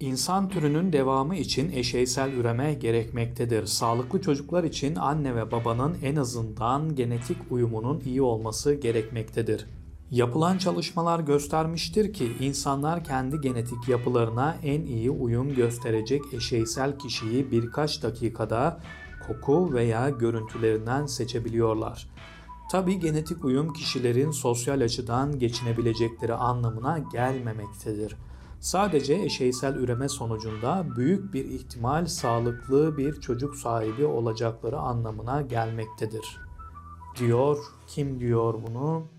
İnsan türünün devamı için eşeysel üreme gerekmektedir. Sağlıklı çocuklar için anne ve babanın en azından genetik uyumunun iyi olması gerekmektedir. Yapılan çalışmalar göstermiştir ki insanlar kendi genetik yapılarına en iyi uyum gösterecek eşeysel kişiyi birkaç dakikada koku veya görüntülerinden seçebiliyorlar. Tabi genetik uyum kişilerin sosyal açıdan geçinebilecekleri anlamına gelmemektedir. Sadece eşeysel üreme sonucunda büyük bir ihtimal sağlıklı bir çocuk sahibi olacakları anlamına gelmektedir. Diyor, kim diyor bunu?